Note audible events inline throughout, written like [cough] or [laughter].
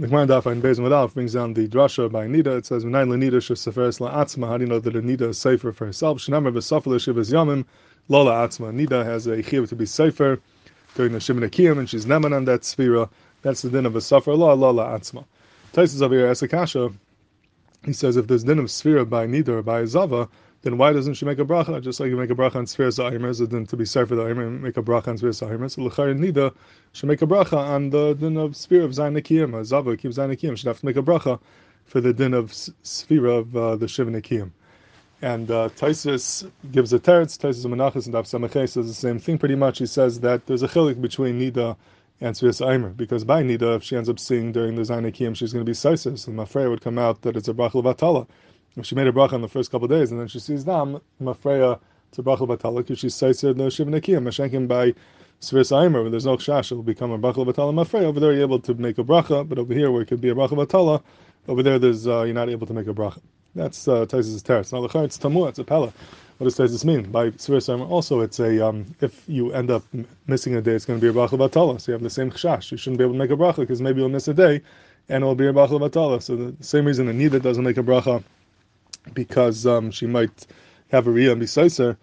the Gemara Daf Ein Beis Madal brings down the drasha by Nida. It says, "V'nayin lenida sheseferes la'atzma." How do you know that Nida is safer for herself? Shenamar v'safel shivas yamim lo la'atzma. Nida has a chiv to be safer during the Akiyam, and she's neman on that sphera. That's the din of a suffer lo lo la'atzma. Taisus over here asks. He says, if there's din of sphera by Nida or by Zava, then why doesn't she make a bracha? Just like you make a bracha on Sfir Za'imer, so then to be for the Aimer, make a bracha on Sfir Za'imer. So L'char Nida should make a bracha on the din of Sfir of Zainakiyim. Zava keeps Zainakiyim, should have to make a bracha for the din of Sfira of uh, the Shivanakiyim. And uh, Taisus gives a teretz, Taisus Menachas and Daf Samachay says the same thing pretty much. He says that there's a chilik between Nida and Sfir Aimer, because by Nida, if she ends up seeing during the Zainakiyim, she's going to be Saisis, and Mafreya would come out that it's a bracha Vatala if she made a bracha in the first couple of days and then she sees dam, mafreya to bracha batala because she says the shiv nekiyah, mashenkim by svir saimer, where there's no chash, it will become a bracha batala mafreya. Over there, you're able to make a bracha, but over here, where it could be a bracha batala, over there, there's uh, you're not able to make a bracha. That's uh, Taisus' teretz. Now, the it's tamu, it's a pella. What does Taisus mean? By svir saimer, also, it's a um, if you end up missing a day, it's going to be a bracha batala. So you have the same chash. You shouldn't be able to make a bracha because maybe you'll miss a day, and it will be a bracha batala. So the same reason a nida doesn't make a bracha because um, she might have a riyah seiser,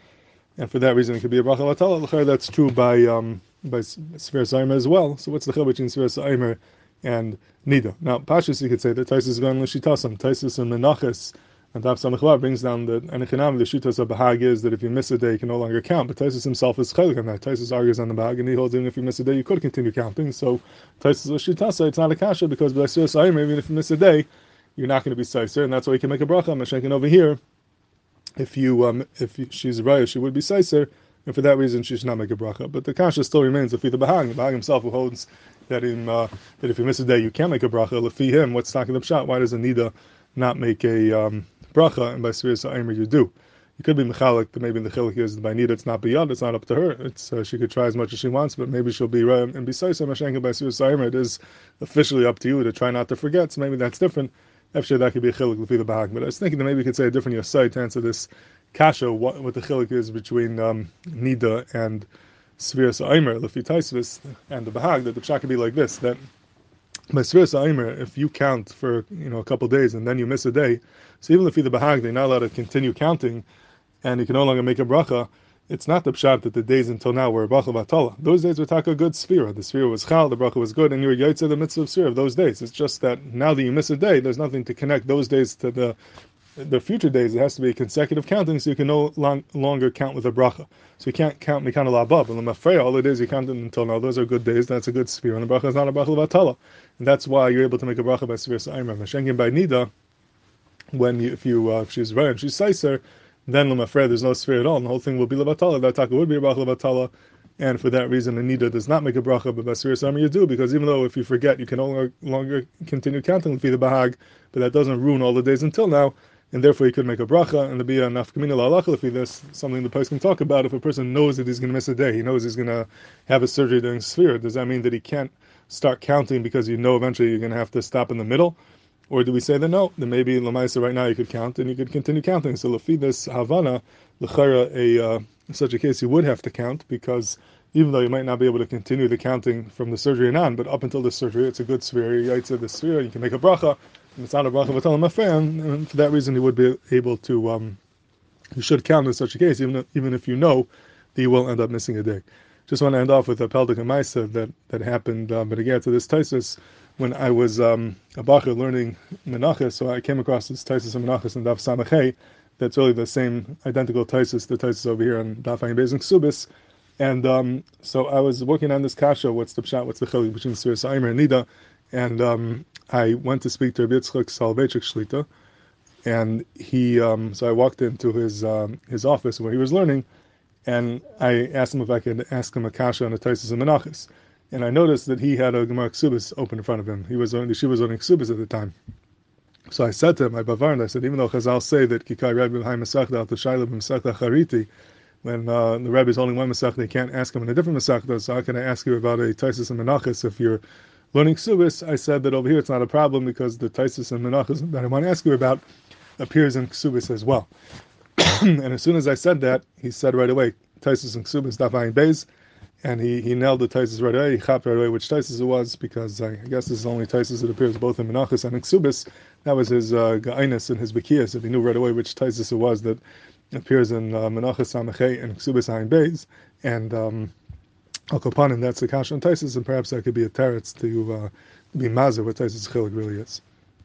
and for that reason it could be a bracha latala. That's true by um, by Sfer Zaymer as well. So what's the chil between Sfer Zaymer and Nida? Now, Pashas, you could say that Taisus is going Lishitasam. Taisus and Menachas and Daf Samachvar brings down that Anachinam, the Shitas of Bahag is that if you miss a day, you can no longer count. But Taisus himself is chelik on that. Taisus argues on the Bahag, and he holds even if you miss a day, you could continue counting. So Taisus Lishitasa, it's not a kasha because by Sfer Zaymer, even if you miss a day, you're not going to be Seiser, and that's why you can make a bracha. Mashenkin over here, if you um, if she's Raya, she would be Seiser, and for that reason she should not make a bracha. But the kasha still remains if the Bahag. The Bahag himself who holds that in uh, that if you miss a day you can't make a bracha. Lefi him, what's talking the shot? Why does a nida not make a um, bracha, and by Sirius Aimer you do? You could be mechalik, but maybe the chilik is by nida it's not beyond, it's not up to her. It's uh, she could try as much as she wants, but maybe she'll be right and be Seiser by Sirius Aimer. It is officially up to you to try not to forget. So maybe that's different. Actually, that could be a chilik with the bahag. But I was thinking that maybe we could say a different yasai to answer this kasha, what, what the chilik is between um, nida and sviras aimer, lefi taisvis, and the bahag. That the pshat could be like this: that by sviras aimer, if you count for you know a couple days and then you miss a day, so even if the bahag, they're not allowed to continue counting, and you can no longer make a bracha it's not the pshat that the days until now were bracha vatala. Those days were taka good sphera. The sphera was chal, the bracha was good, and you were yaitze the mitzvah of sphera of those days. It's just that now that you miss a day, there's nothing to connect those days to the the future days. It has to be consecutive counting, so you can no long, longer count with a bracha. So you can't count mikana labab. And the all the days you counted until now, those are good days. That's a good sphera, and the bracha is not a bracha vatala. And that's why you're able to make a bracha by sphera sa'imra. Mashenkin by nida, when you, if you uh, if she's right and she's seiser then lemafre there's no sphere at all, and the whole thing will be levatala. That taka would be a bracha levatala, and for that reason, Anita does not make a bracha, but Basir Sami you do, because even though if you forget, you can no longer continue counting with the bahag, but that doesn't ruin all the days until now, and therefore you could make a bracha, and the be enough kamina la'alacha if there's something the person can talk about. If a person knows that he's going to miss a day, he knows he's going to have a surgery during sphere, does that mean that he can't start counting because you know eventually you're going to have to stop in the middle? Or do we say that no, then maybe Lamaisa right now you could count and you could continue counting. So Lafidus Havana, Lechara, a uh, such a case you would have to count because even though you might not be able to continue the counting from the surgery and on, but up until the surgery it's a good sphere. To the sphere, you can make a bracha, and it's not a bracha v'talam afan, and for that reason you would be able to um, you should count in such a case, even even if you know that you will end up missing a day. Just want to end off with a Peldik and that, that happened, um, but again, to this Taisus, when I was um, a bacher learning Menachas, so I came across this Taisus and Menachas and Daf Samachay. That's really the same identical Taisus, the Taisus over here on Daf Ayin Bezin Ksubis. And um, so I was working on this kasha. What's the pshat? What's the chilik between Sir Saimer and Nida? And um, I went to speak to Rabbi Yitzchak Soloveitchik Shlita, and he. Um, so I walked into his um, his office where he was learning, and I asked him if I could ask him a kasha on the Taisus and Menachas and I noticed that he had a Gemara Ksubis open in front of him. He was on, she was on Ksubis at the time. So I said to him, I bavarned, I said, even though Chazal say that Kikai Rebbe Hai Masachda al Tashayla Masachda Chariti, when uh, the Rebbe is only one Masachda, they can't ask him in a different Masachda, so how can I ask you about a Taisis and Menachis if you're learning Ksubis? I said that over here it's not a problem because the Taisis and Menachis that I want to ask you about appears in Ksubis as well. [coughs] and as soon as I said that, he said right away, Taisis and Ksubis, Dafayin Beis, and he, he nailed the Taisis right away. He chapped right away which Taisis it was because I, guess this is the only Taisis that appears both in Menachos and in Ksubis. That was his uh, Ga'inus and his Bekias. If he knew right away which Taisis it was that appears in uh, Menachos Samachay and Ksubis Ayin Beis, and um, Kopanim, that's the Kashan Taisis, and perhaps that could be a teretz to uh, be mazah what Taisis Chilik really is.